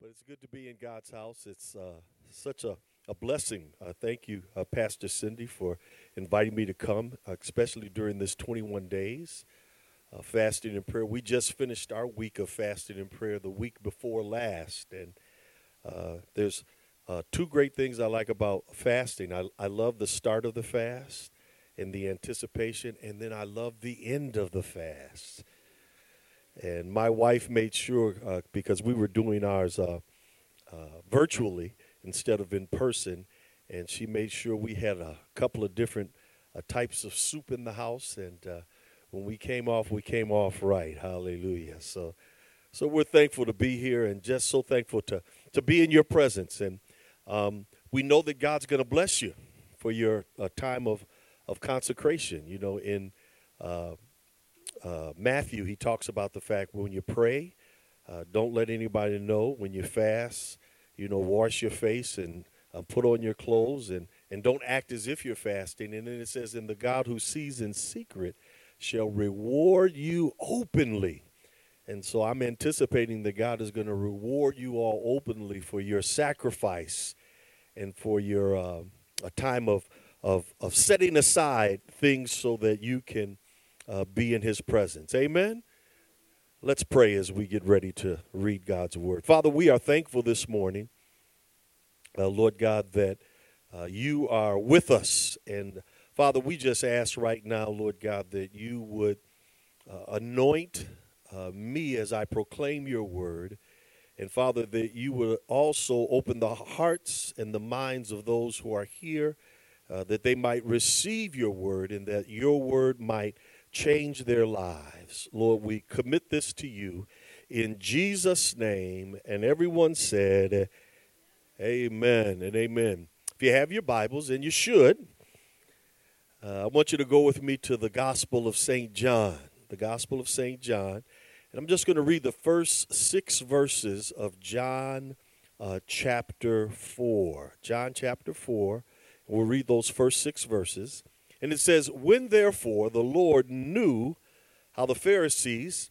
But it's good to be in God's house. It's uh, such a, a blessing. Uh, thank you, uh, Pastor Cindy, for inviting me to come, especially during this 21 days uh, fasting and prayer. We just finished our week of fasting and prayer the week before last. And uh, there's uh, two great things I like about fasting. I, I love the start of the fast and the anticipation, and then I love the end of the fast and my wife made sure, uh, because we were doing ours uh, uh, virtually instead of in person, and she made sure we had a couple of different uh, types of soup in the house. And uh, when we came off, we came off right. Hallelujah. So, so we're thankful to be here and just so thankful to, to be in your presence. And um, we know that God's going to bless you for your uh, time of, of consecration. You know, in uh, Matthew, he talks about the fact when you pray, uh, don't let anybody know. When you fast, you know, wash your face and uh, put on your clothes and, and don't act as if you're fasting. And then it says, And the God who sees in secret shall reward you openly. And so I'm anticipating that God is going to reward you all openly for your sacrifice and for your uh, a time of, of, of setting aside things so that you can uh, be in his presence. Amen. Let's pray as we get ready to read God's word. Father, we are thankful this morning, uh, Lord God, that uh, you are with us. And Father, we just ask right now, Lord God, that you would uh, anoint uh, me as I proclaim your word. And Father, that you would also open the hearts and the minds of those who are here, uh, that they might receive your word and that your word might change their lives. Lord, we commit this to you in Jesus' name. And everyone said, Amen and amen. If you have your Bibles, and you should, uh, I want you to go with me to the Gospel of St. John. The Gospel of St. John. And I'm just going to read the first six verses of John uh, chapter 4. John chapter 4. We'll read those first six verses. And it says, When therefore the Lord knew how the Pharisees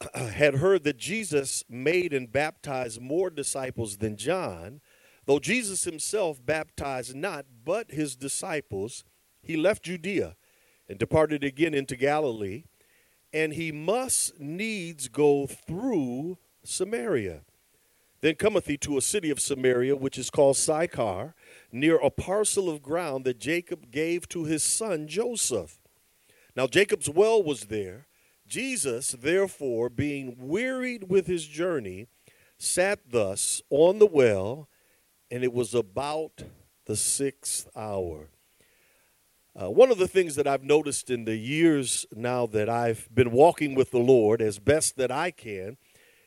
had heard that Jesus made and baptized more disciples than John, though Jesus himself baptized not but his disciples, he left Judea and departed again into Galilee, and he must needs go through Samaria. Then cometh he to a city of Samaria, which is called Sychar near a parcel of ground that Jacob gave to his son Joseph. Now Jacob's well was there. Jesus, therefore, being wearied with his journey, sat thus on the well, and it was about the sixth hour. Uh, one of the things that I've noticed in the years now that I've been walking with the Lord as best that I can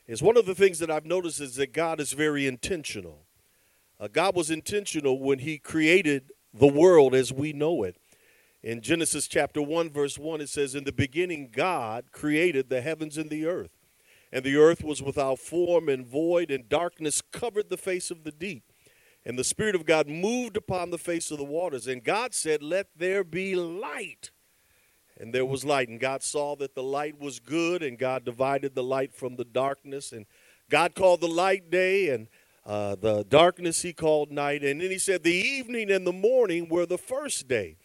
is one of the things that I've noticed is that God is very intentional. Uh, God was intentional when He created the world as we know it. In Genesis chapter 1, verse 1, it says, In the beginning, God created the heavens and the earth. And the earth was without form and void, and darkness covered the face of the deep. And the Spirit of God moved upon the face of the waters. And God said, Let there be light. And there was light. And God saw that the light was good, and God divided the light from the darkness. And God called the light day, and uh, the darkness he called night. And then he said, The evening and the morning were the first day.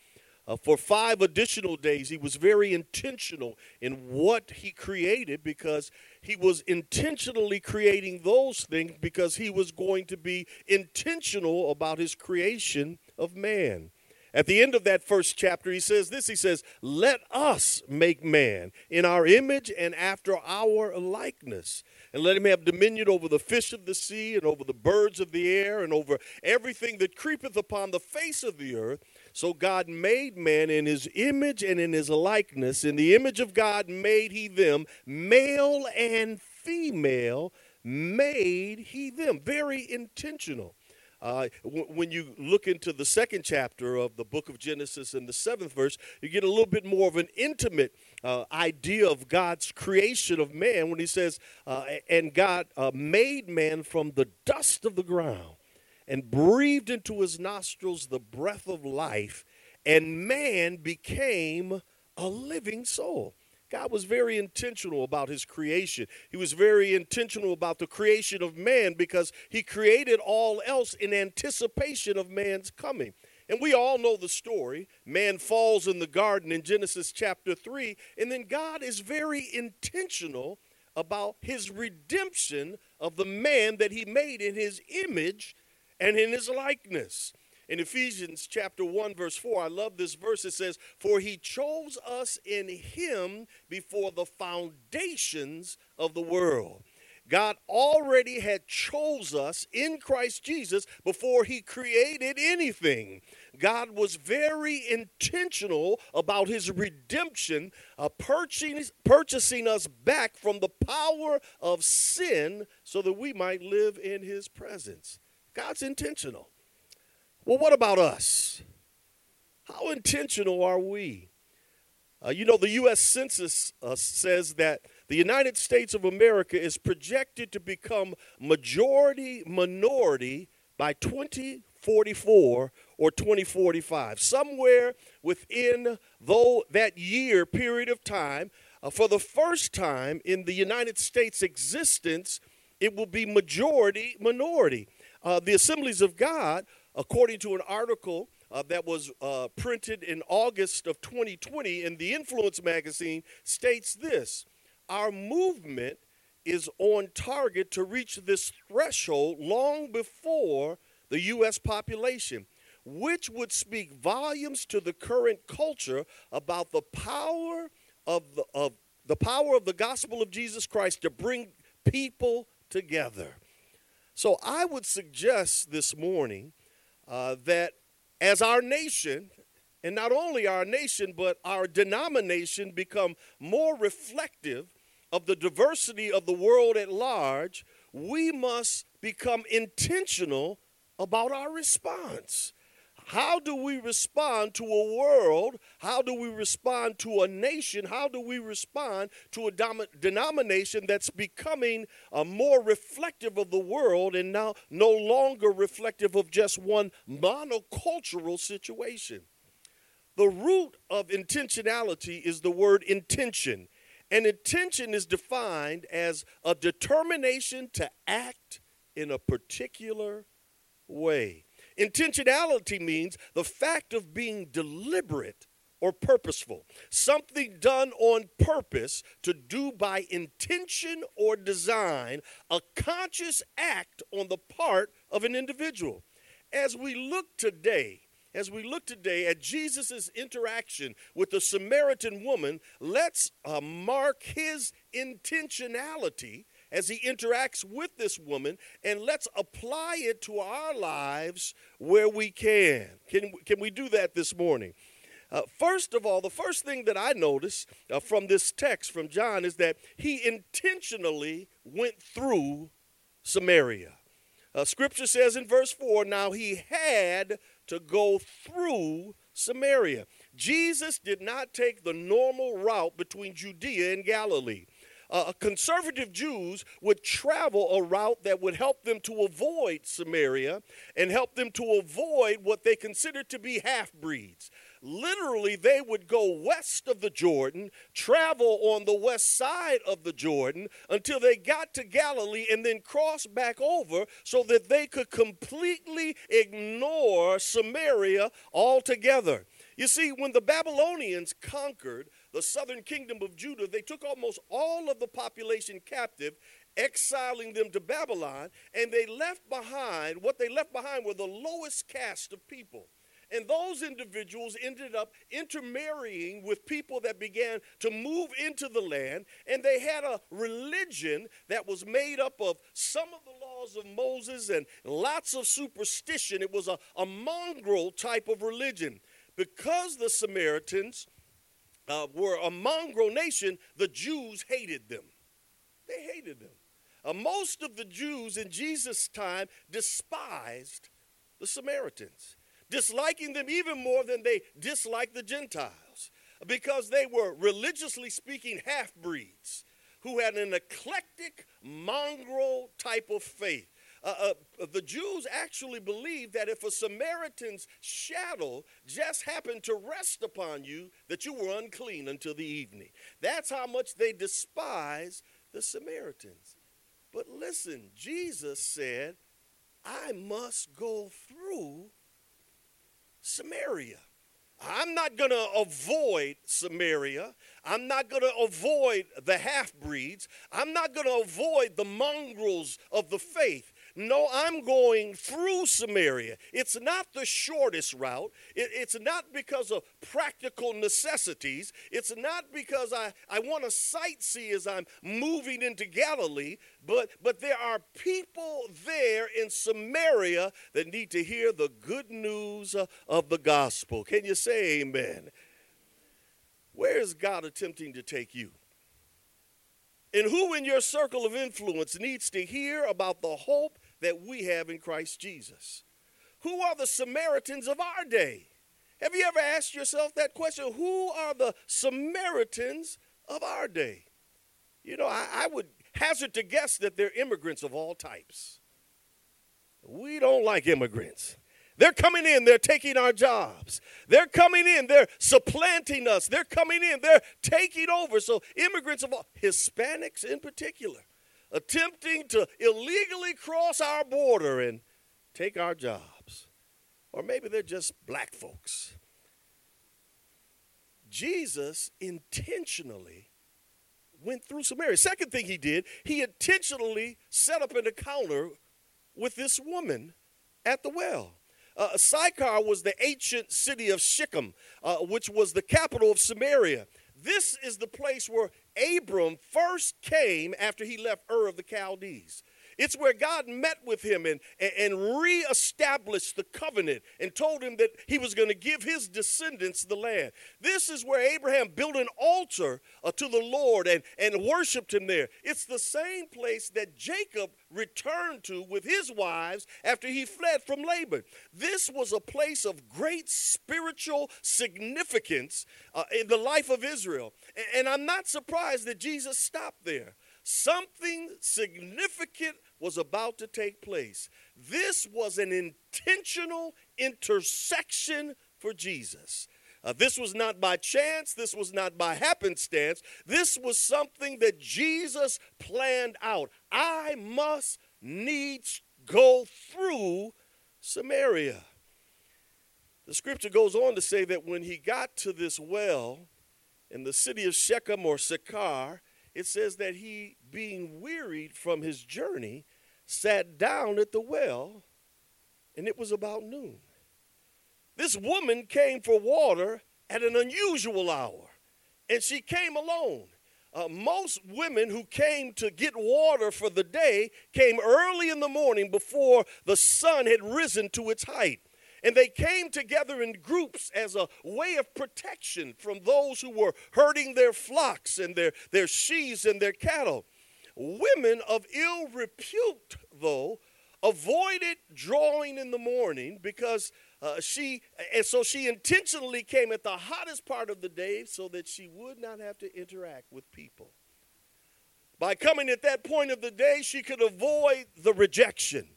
Uh, for five additional days, he was very intentional in what he created because he was intentionally creating those things because he was going to be intentional about his creation of man. At the end of that first chapter, he says this He says, Let us make man in our image and after our likeness and let him have dominion over the fish of the sea and over the birds of the air and over everything that creepeth upon the face of the earth. So God made man in his image and in his likeness. In the image of God made he them, male and female made he them. Very intentional. Uh, w- when you look into the second chapter of the book of Genesis and the seventh verse, you get a little bit more of an intimate uh, idea of God's creation of man when he says, uh, And God uh, made man from the dust of the ground and breathed into his nostrils the breath of life, and man became a living soul. God was very intentional about his creation. He was very intentional about the creation of man because he created all else in anticipation of man's coming. And we all know the story. Man falls in the garden in Genesis chapter 3, and then God is very intentional about his redemption of the man that he made in his image and in his likeness. In Ephesians chapter 1 verse 4, I love this verse. It says, "For he chose us in him before the foundations of the world." God already had chose us in Christ Jesus before he created anything. God was very intentional about his redemption, uh, purchasing, purchasing us back from the power of sin so that we might live in his presence. God's intentional. Well, what about us? How intentional are we? Uh, you know, the U.S. Census uh, says that the United States of America is projected to become majority minority by 2044 or 2045. Somewhere within though that year period of time, uh, for the first time in the United States existence, it will be majority minority. Uh, the Assemblies of God according to an article uh, that was uh, printed in August of 2020 in the Influence magazine, states this Our movement is on target to reach this threshold long before the U.S. population, which would speak volumes to the current culture about the power of the, of the power of the gospel of Jesus Christ to bring people together. So I would suggest this morning uh, that as our nation, and not only our nation, but our denomination become more reflective of the diversity of the world at large, we must become intentional about our response. How do we respond to a world? How do we respond to a nation? How do we respond to a dom- denomination that's becoming uh, more reflective of the world and now no longer reflective of just one monocultural situation? The root of intentionality is the word intention. And intention is defined as a determination to act in a particular way. Intentionality means the fact of being deliberate or purposeful, something done on purpose to do by intention or design, a conscious act on the part of an individual. As we look today, as we look today at Jesus' interaction with the Samaritan woman, let's uh, mark his intentionality as he interacts with this woman, and let's apply it to our lives where we can. Can, can we do that this morning? Uh, first of all, the first thing that I notice uh, from this text from John is that he intentionally went through Samaria. Uh, scripture says in verse 4 now he had to go through Samaria. Jesus did not take the normal route between Judea and Galilee uh, conservative Jews would travel a route that would help them to avoid Samaria and help them to avoid what they considered to be half breeds. Literally, they would go west of the Jordan, travel on the west side of the Jordan until they got to Galilee and then cross back over so that they could completely ignore Samaria altogether. You see, when the Babylonians conquered the southern kingdom of Judah, they took almost all of the population captive, exiling them to Babylon, and they left behind what they left behind were the lowest caste of people. And those individuals ended up intermarrying with people that began to move into the land, and they had a religion that was made up of some of the laws of Moses and lots of superstition. It was a, a mongrel type of religion. Because the Samaritans uh, were a mongrel nation, the Jews hated them. They hated them. Uh, most of the Jews in Jesus' time despised the Samaritans, disliking them even more than they disliked the Gentiles, because they were religiously speaking half breeds who had an eclectic mongrel type of faith. uh, uh, the Jews actually believed that if a Samaritan's shadow just happened to rest upon you, that you were unclean until the evening. That's how much they despise the Samaritans. But listen, Jesus said, I must go through Samaria. I'm not going to avoid Samaria. I'm not going to avoid the half breeds. I'm not going to avoid the mongrels of the faith. No, I'm going through Samaria. It's not the shortest route. It, it's not because of practical necessities. It's not because I, I want to sightsee as I'm moving into Galilee, but, but there are people there in Samaria that need to hear the good news uh, of the gospel. Can you say amen? Where is God attempting to take you? And who in your circle of influence needs to hear about the hope that we have in Christ Jesus. Who are the Samaritans of our day? Have you ever asked yourself that question? Who are the Samaritans of our day? You know, I, I would hazard to guess that they're immigrants of all types. We don't like immigrants. They're coming in, they're taking our jobs. They're coming in, they're supplanting us. They're coming in, they're taking over. So, immigrants of all, Hispanics in particular, attempting to illegally cross our border and take our jobs. Or maybe they're just black folks. Jesus intentionally went through Samaria. Second thing he did, he intentionally set up an encounter with this woman at the well. Uh, Sychar was the ancient city of Shechem, uh, which was the capital of Samaria. This is the place where Abram first came after he left Ur of the Chaldees. It's where God met with him and, and reestablished the covenant and told him that he was going to give his descendants the land. This is where Abraham built an altar uh, to the Lord and, and worshiped him there. It's the same place that Jacob returned to with his wives after he fled from Laban. This was a place of great spiritual significance uh, in the life of Israel. And, and I'm not surprised that Jesus stopped there. Something significant was about to take place. This was an intentional intersection for Jesus. Uh, this was not by chance. This was not by happenstance. This was something that Jesus planned out. I must needs go through Samaria. The scripture goes on to say that when he got to this well in the city of Shechem or Sychar, it says that he, being wearied from his journey, sat down at the well, and it was about noon. This woman came for water at an unusual hour, and she came alone. Uh, most women who came to get water for the day came early in the morning before the sun had risen to its height. And they came together in groups as a way of protection from those who were herding their flocks and their, their sheaves and their cattle. Women of ill repute, though, avoided drawing in the morning because uh, she, and so she intentionally came at the hottest part of the day so that she would not have to interact with people. By coming at that point of the day, she could avoid the rejection.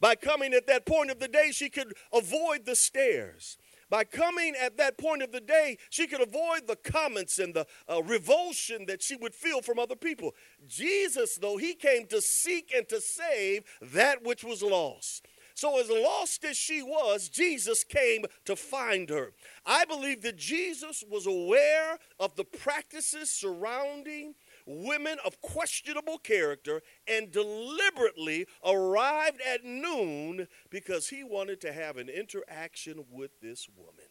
By coming at that point of the day, she could avoid the stares. By coming at that point of the day, she could avoid the comments and the uh, revulsion that she would feel from other people. Jesus, though, he came to seek and to save that which was lost. So, as lost as she was, Jesus came to find her. I believe that Jesus was aware of the practices surrounding women of questionable character and deliberately arrived at noon because he wanted to have an interaction with this woman.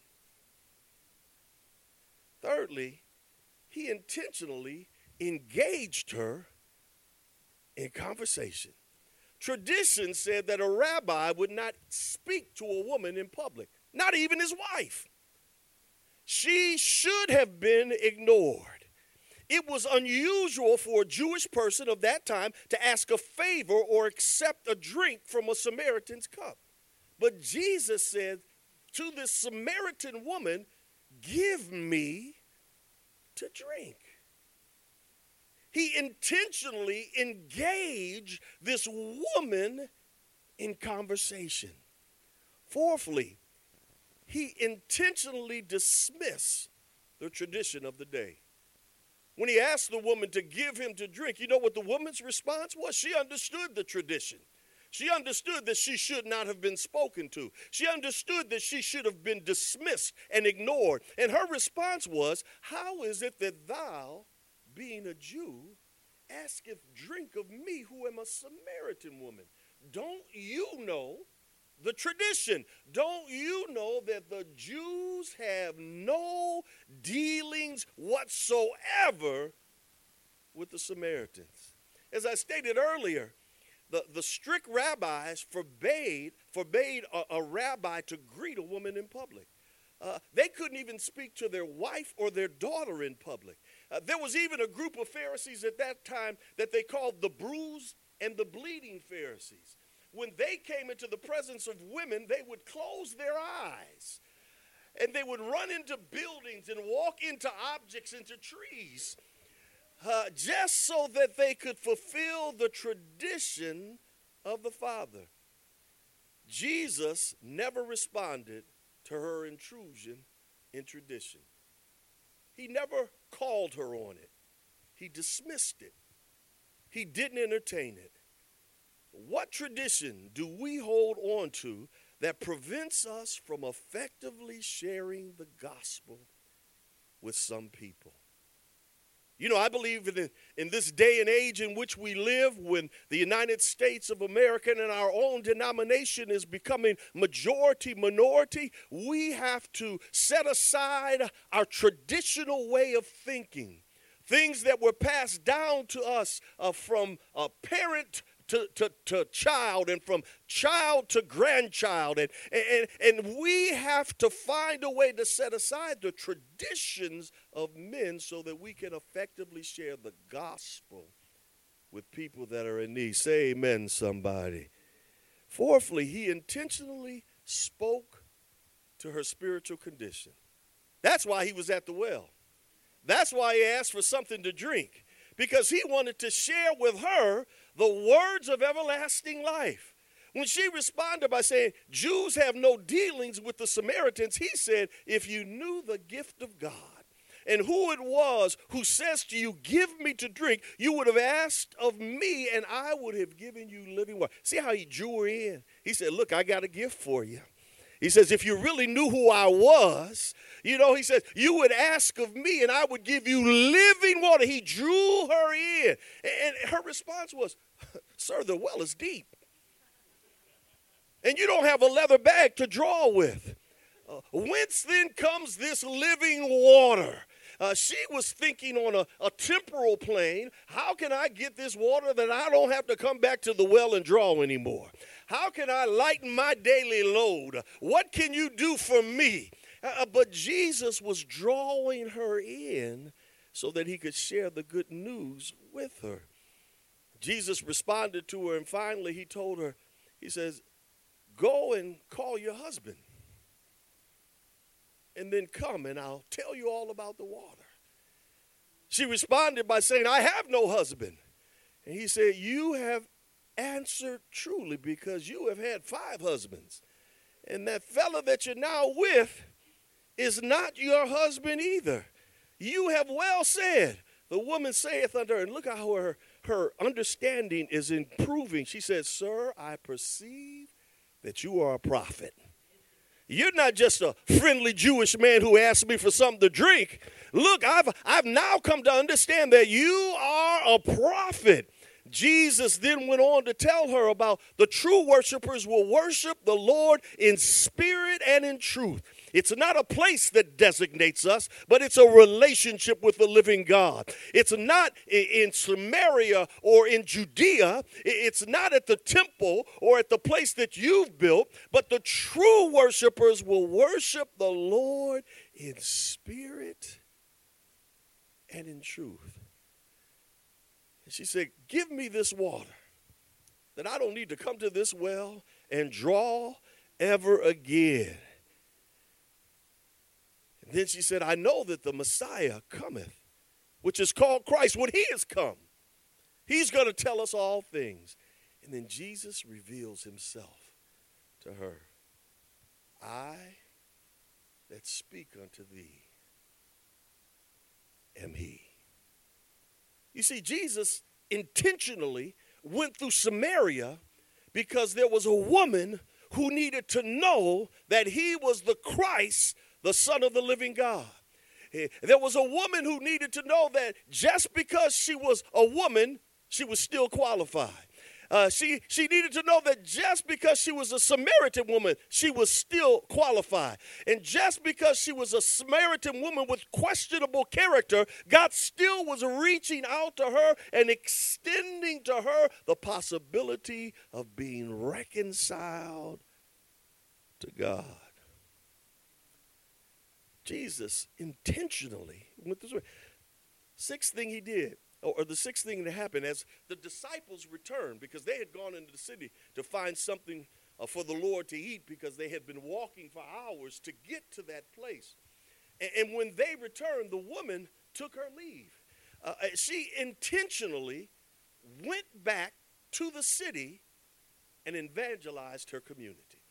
Thirdly, he intentionally engaged her in conversation. Tradition said that a rabbi would not speak to a woman in public, not even his wife. She should have been ignored. It was unusual for a Jewish person of that time to ask a favor or accept a drink from a Samaritan's cup. But Jesus said to this Samaritan woman, Give me to drink. He intentionally engaged this woman in conversation. Fourthly, he intentionally dismissed the tradition of the day. When he asked the woman to give him to drink, you know what the woman's response was? She understood the tradition. She understood that she should not have been spoken to. She understood that she should have been dismissed and ignored. And her response was, How is it that thou, being a Jew, asketh drink of me, who am a Samaritan woman? Don't you know the tradition? Don't you know that the Jews have no dealings whatsoever with the Samaritans? As I stated earlier, the, the strict rabbis forbade, forbade a, a rabbi to greet a woman in public. Uh, they couldn't even speak to their wife or their daughter in public. Uh, there was even a group of Pharisees at that time that they called the bruised and the bleeding Pharisees. When they came into the presence of women, they would close their eyes and they would run into buildings and walk into objects, into trees uh, just so that they could fulfill the tradition of the Father. Jesus never responded to her intrusion in tradition. He never called her on it. He dismissed it. He didn't entertain it. What tradition do we hold on to that prevents us from effectively sharing the gospel with some people? You know, I believe in, in this day and age in which we live, when the United States of America and our own denomination is becoming majority minority, we have to set aside our traditional way of thinking. Things that were passed down to us uh, from a parent to, to, to child and from child to grandchild. And, and, and we have to find a way to set aside the traditions of men so that we can effectively share the gospel with people that are in need. Say amen, somebody. Fourthly, he intentionally spoke to her spiritual condition. That's why he was at the well. That's why he asked for something to drink, because he wanted to share with her the words of everlasting life. When she responded by saying, Jews have no dealings with the Samaritans, he said, If you knew the gift of God and who it was who says to you, Give me to drink, you would have asked of me, and I would have given you living water. See how he drew her in? He said, Look, I got a gift for you. He says, If you really knew who I was, you know, he says, You would ask of me and I would give you living water. He drew her in. And her response was, Sir, the well is deep. And you don't have a leather bag to draw with. Uh, whence then comes this living water? Uh, she was thinking on a, a temporal plane how can I get this water that I don't have to come back to the well and draw anymore? How can I lighten my daily load? What can you do for me? Uh, uh but Jesus was drawing her in so that he could share the good news with her. Jesus responded to her, and finally he told her, He says, Go and call your husband, and then come, and I'll tell you all about the water. She responded by saying, I have no husband. And he said, You have answered truly because you have had five husbands. And that fellow that you're now with is not your husband either. You have well said. The woman saith unto her, and look how her her understanding is improving. She says, Sir, I perceive that you are a prophet. You're not just a friendly Jewish man who asked me for something to drink. Look, I've, I've now come to understand that you are a prophet. Jesus then went on to tell her about the true worshipers will worship the Lord in spirit and in truth. It's not a place that designates us, but it's a relationship with the living God. It's not in Samaria or in Judea. It's not at the temple or at the place that you've built, but the true worshipers will worship the Lord in spirit and in truth. And she said, Give me this water that I don't need to come to this well and draw ever again. Then she said, I know that the Messiah cometh, which is called Christ. When he has come, he's going to tell us all things. And then Jesus reveals himself to her. I that speak unto thee am he. You see, Jesus intentionally went through Samaria because there was a woman who needed to know that he was the Christ, the Son of the living God. Eh, there was a woman who needed to know that just because she was a woman, she was still qualified. Uh, she, she needed to know that just because she was a Samaritan woman, she was still qualified. And just because she was a Samaritan woman with questionable character, God still was reaching out to her and extending to her the possibility of being reconciled to God. Jesus intentionally went this way. Sixth thing he did, or the sixth thing that happened as the disciples returned because they had gone into the city to find something uh, for the Lord to eat because they had been walking for hours to get to that place. And, when they returned, the woman took her leave. Uh, uh, she intentionally went back to the city and evangelized her community.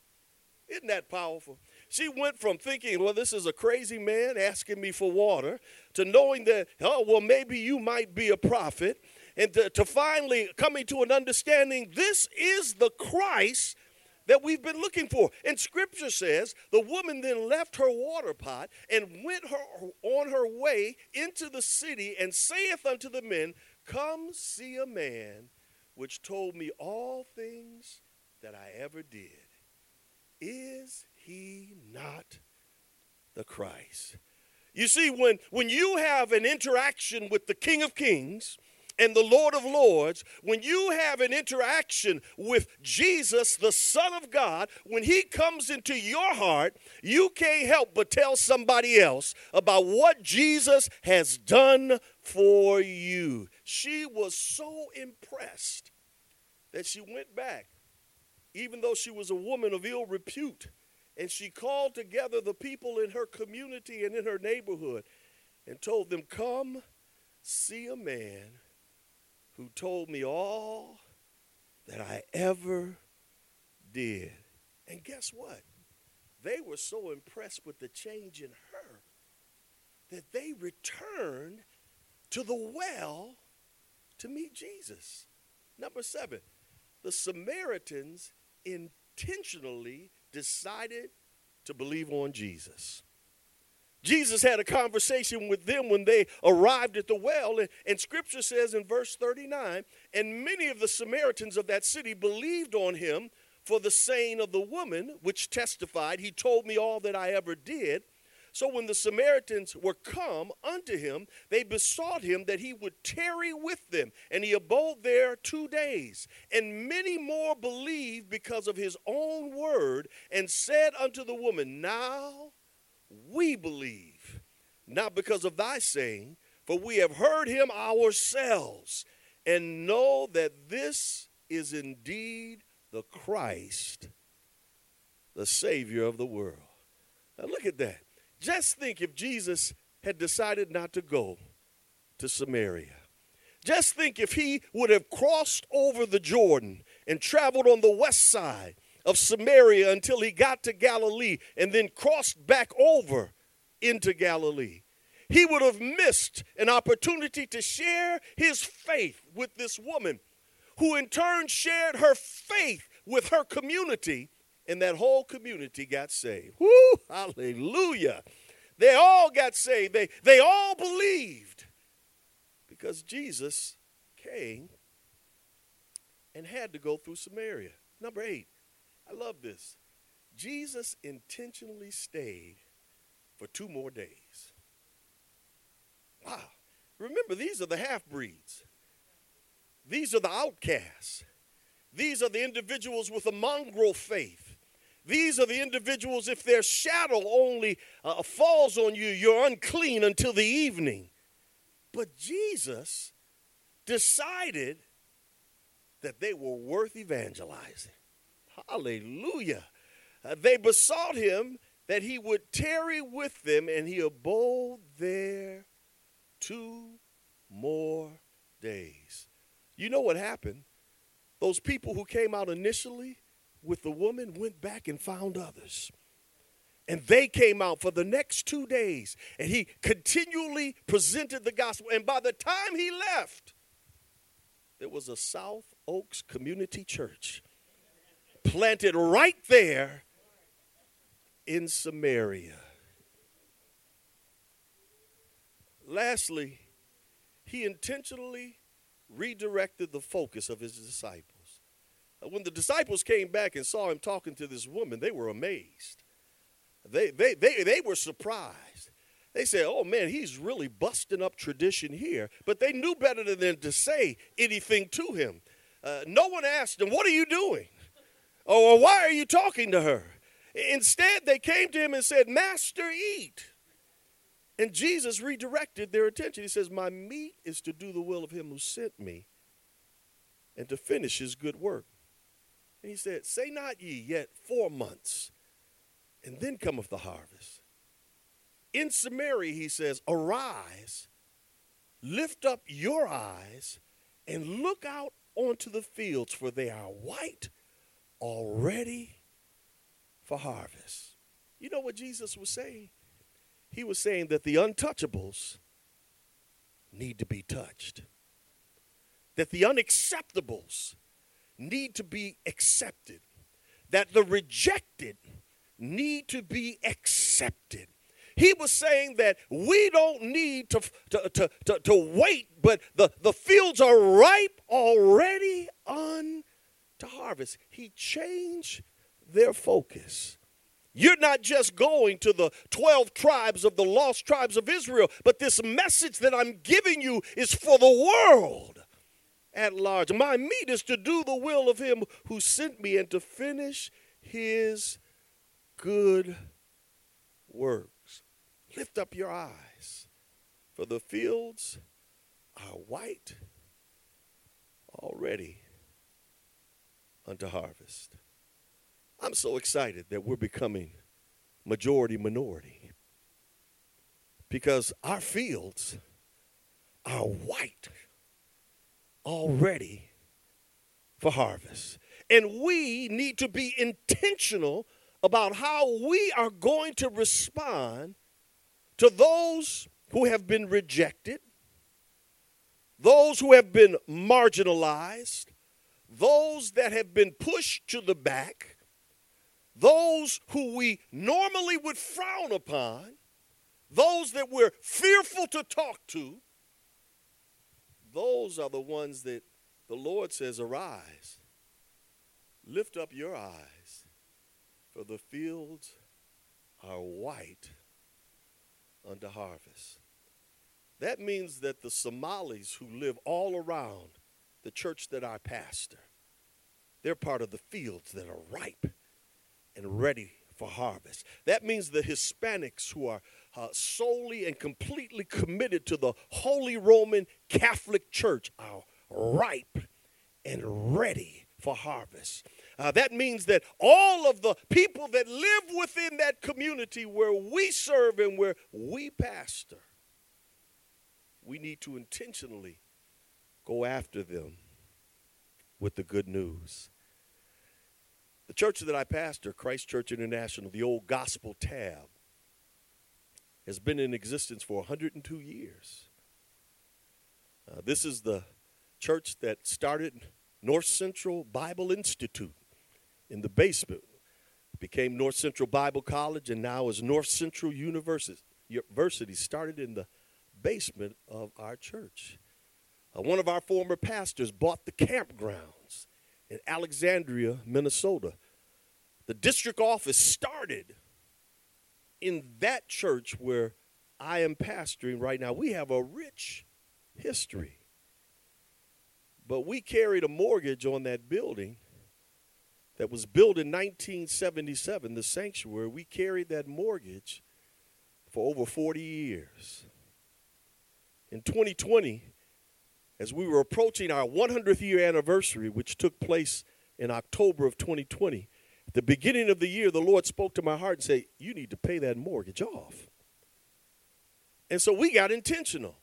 Isn't that powerful? She went from thinking, well, this is a crazy man asking me for water, to knowing that, oh, well, maybe you might be a prophet, and to, to finally coming to an understanding this is the Christ that we've been looking for. And scripture says the woman then left her water pot and went her, on her way into the city and saith unto the men, Come see a man which told me all things that I ever did. Is he not the Christ? You see, when, when you have an interaction with the King of Kings, and the Lord of Lords, when you have an interaction with Jesus, the Son of God, when He comes into your heart, you can't help but tell somebody else about what Jesus has done for you. She was so impressed that she went back even though she was a woman of ill repute. And she called together the people in her community and in her neighborhood and told them, Come see a man who told me all that I ever did. And guess what? They were so impressed with the change in her that they returned to the well to meet Jesus. Number seven, the Samaritans intentionally decided to believe on Jesus. Jesus had a conversation with them when they arrived at the well, and, and, scripture says in verse 39 and many of the Samaritans of that city believed on him for the saying of the woman, which testified, He told me all that I ever did. So when the Samaritans were come unto him, they besought him that he would tarry with them. And he abode there two days. And many more believed because of his own word, and said unto the woman, Now we believe, not because of thy saying, for we have heard him ourselves, and know that this is indeed the Christ, the Savior of the world. Now look at that. Just think if Jesus had decided not to go to Samaria. Just think if he would have crossed over the Jordan and traveled on the west side of Samaria until he got to Galilee and then crossed back over into Galilee. He would have missed an opportunity to share his faith with this woman, who in turn shared her faith with her community and that whole community got saved. Woo! Hallelujah. They all got saved. They, they all believed because Jesus came and had to go through Samaria. Number eight, I love this. Jesus intentionally stayed for two more days. Wow. Remember, these are the half breeds, these are the outcasts, these are the individuals with a mongrel faith. These are the individuals, if their shadow only uh, falls on you, you're unclean until the evening. But Jesus decided that they were worth evangelizing. Hallelujah. Uh, they besought him that he would tarry with them, and he abode there two more days. You know what happened? those people who came out initially with the woman went back and found others. And they came out for the next two days, and he continually presented the gospel. And by the time he left, there was a South Oaks Community Church planted right there in Samaria. Lastly, he intentionally redirected the focus of his disciples. When the disciples came back and saw him talking to this woman, they were amazed. They, they, they, they were surprised. They said, oh man, he's really busting up tradition here. But they knew better than to say anything to him. Uh, no one asked him, what are you doing? Or why are you talking to her? Instead, they came to him and said, Master, eat. And Jesus redirected their attention. He says, My meat is to do the will of him who sent me and to finish his good work. And he said, Say not ye yet four months, and then cometh the harvest. In Samaria, he says, Arise, lift up your eyes, and look out onto the fields, for they are white already for harvest. You know what Jesus was saying? He was saying that the untouchables need to be touched, that the unacceptables need to be accepted, that the rejected need to be accepted. He was saying that we don't need to, to, to, to, to wait, but the, the fields are ripe already unto harvest. He changed their focus. You're not just going to the 12 tribes of the lost tribes of Israel, but this message that I'm giving you is for the world at large. My meat is to do the will of him who sent me and to finish his good works. Lift up your eyes, for the fields are white already unto harvest. I'm so excited that we're becoming majority minority because our fields are white already for harvest. And we need to be intentional about how we are going to respond to those who have been rejected, those who have been marginalized, those that have been pushed to the back, those who we normally would frown upon, those that we're fearful to talk to, those are the ones that the Lord says, Arise, lift up your eyes, for the fields are white unto harvest. That means that the Somalis who live all around the church that I pastor, they're part of the fields that are ripe and ready for harvest. That means the Hispanics who are uh, solely and completely committed to the Holy Roman Catholic Church are ripe and ready for harvest. Uh, that means that all of the people that live within that community where we serve and where we pastor, we need to intentionally go after them with the good news. The church that I pastor, Christ Church International, the old gospel tab, has been in existence for 102 years. Uh, this is the church that started North Central Bible Institute in the basement, became North Central Bible College, and now is North Central University. University started in the basement of our church. Uh, one of our former pastors bought the campgrounds in Alexandria, Minnesota. The district office started in that church where I am pastoring right now. We have a rich history. But we carried a mortgage on that building that was built in 1977, the sanctuary. We carried that mortgage for over 40 years. In 2020, as we were approaching our 100th year anniversary, which took place in October of 2020, at the beginning of the year, the Lord spoke to my heart and said, You need to pay that mortgage off. And so we got intentional.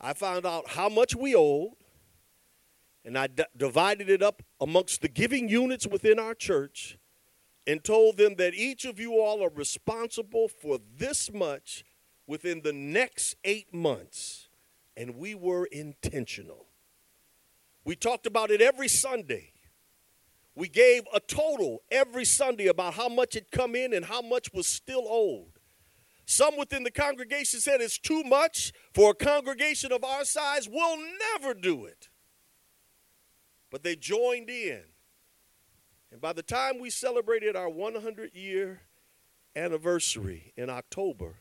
I found out how much we owed, And I d- divided it up amongst the giving units within our church and told them that each of you all are responsible for this much within the next eight months. And we were intentional. We talked about it every Sunday. We gave a total every Sunday about how much had come in and how much was still owed. Some within the congregation said it's too much for a congregation of our size. We'll never do it. But they joined in. And by the time we celebrated our 100 year anniversary in October,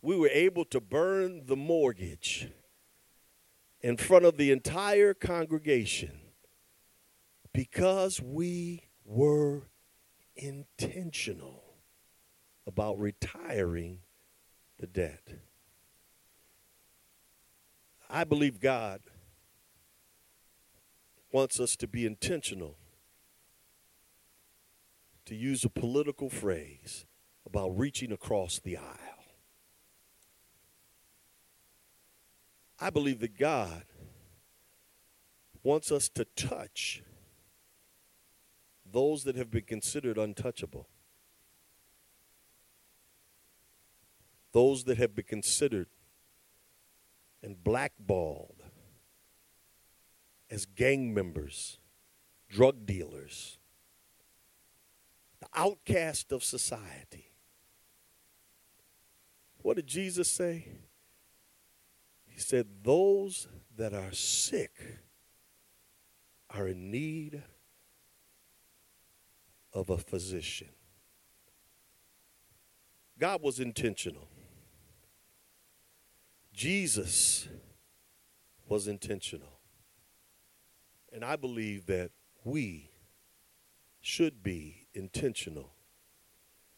we were able to burn the mortgage in front of the entire congregation because we were intentional about retiring the debt. I believe God wants us to be intentional, to use a political phrase about reaching across the aisle. I believe that God wants us to touch those that have been considered untouchable, those that have been considered and blackballed as gang members, drug dealers, the outcast of society. What did Jesus say? He said, Those that are sick are in need of a physician. God was intentional. Jesus was intentional. And I believe that we should be intentional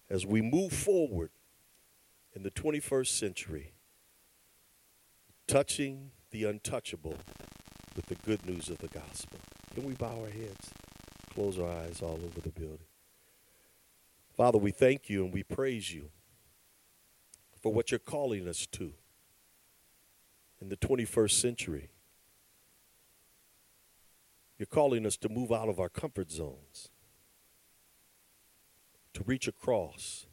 as we move forward in the 21st century, touching the untouchable with the good news of the gospel. Can we bow our heads? Close our eyes all over the building. Father, we thank you and we praise you for what you're calling us to in the 21st century. You're calling us to move out of our comfort zones, to reach across,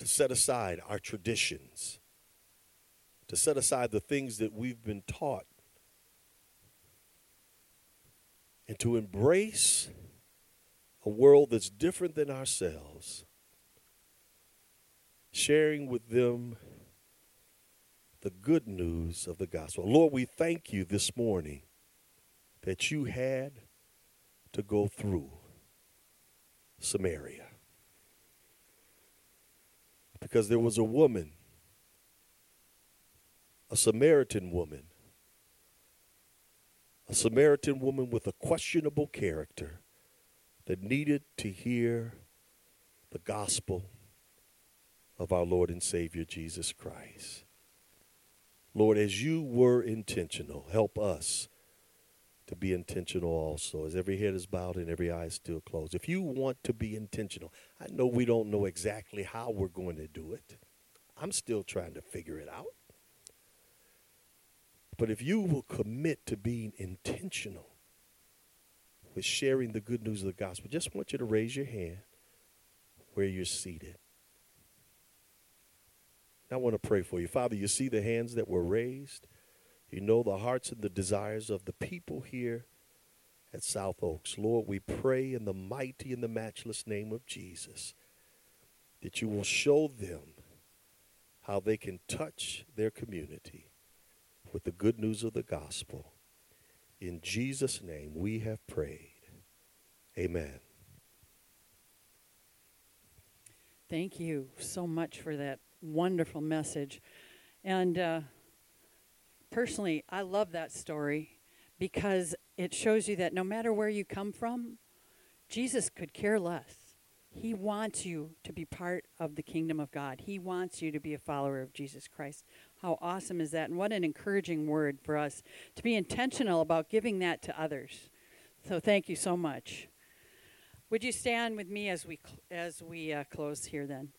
to set aside our traditions, to set aside the things that we've been taught and to embrace a world that's different than ourselves, sharing with them the good news of the gospel. Lord, we thank you this morning that you had to go through Samaria. Because there was a woman, a Samaritan woman, a Samaritan woman with a questionable character that needed to hear the gospel of our Lord and Savior Jesus Christ. Lord, as you were intentional, help us to be intentional also, as every head is bowed and every eye is still closed. If you want to be intentional, I know we don't know exactly how we're going to do it. I'm still trying to figure it out. But if you will commit to being intentional with sharing the good news of the gospel, just want you to raise your hand where you're seated. I want to pray for you. Father, you see the hands that were raised. You know the hearts and the desires of the people here at South Oaks. Lord, we pray in the mighty and the matchless name of Jesus that you will show them how they can touch their community with the good news of the gospel. In Jesus' name we have prayed. Amen. Thank you so much for that wonderful message. And uh, personally, I love that story because it shows you that no matter where you come from, Jesus could care less. He wants you to be part of the kingdom of God. He wants you to be a follower of Jesus Christ. How awesome is that? And what an encouraging word for us to be intentional about giving that to others. So thank you so much. Would you stand with me as we as we uh, close here then?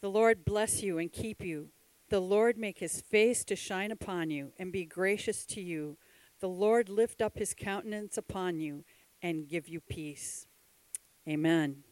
The Lord bless you and keep you. The Lord make his face to shine upon you and be gracious to you. The Lord lift up his countenance upon you and give you peace. Amen.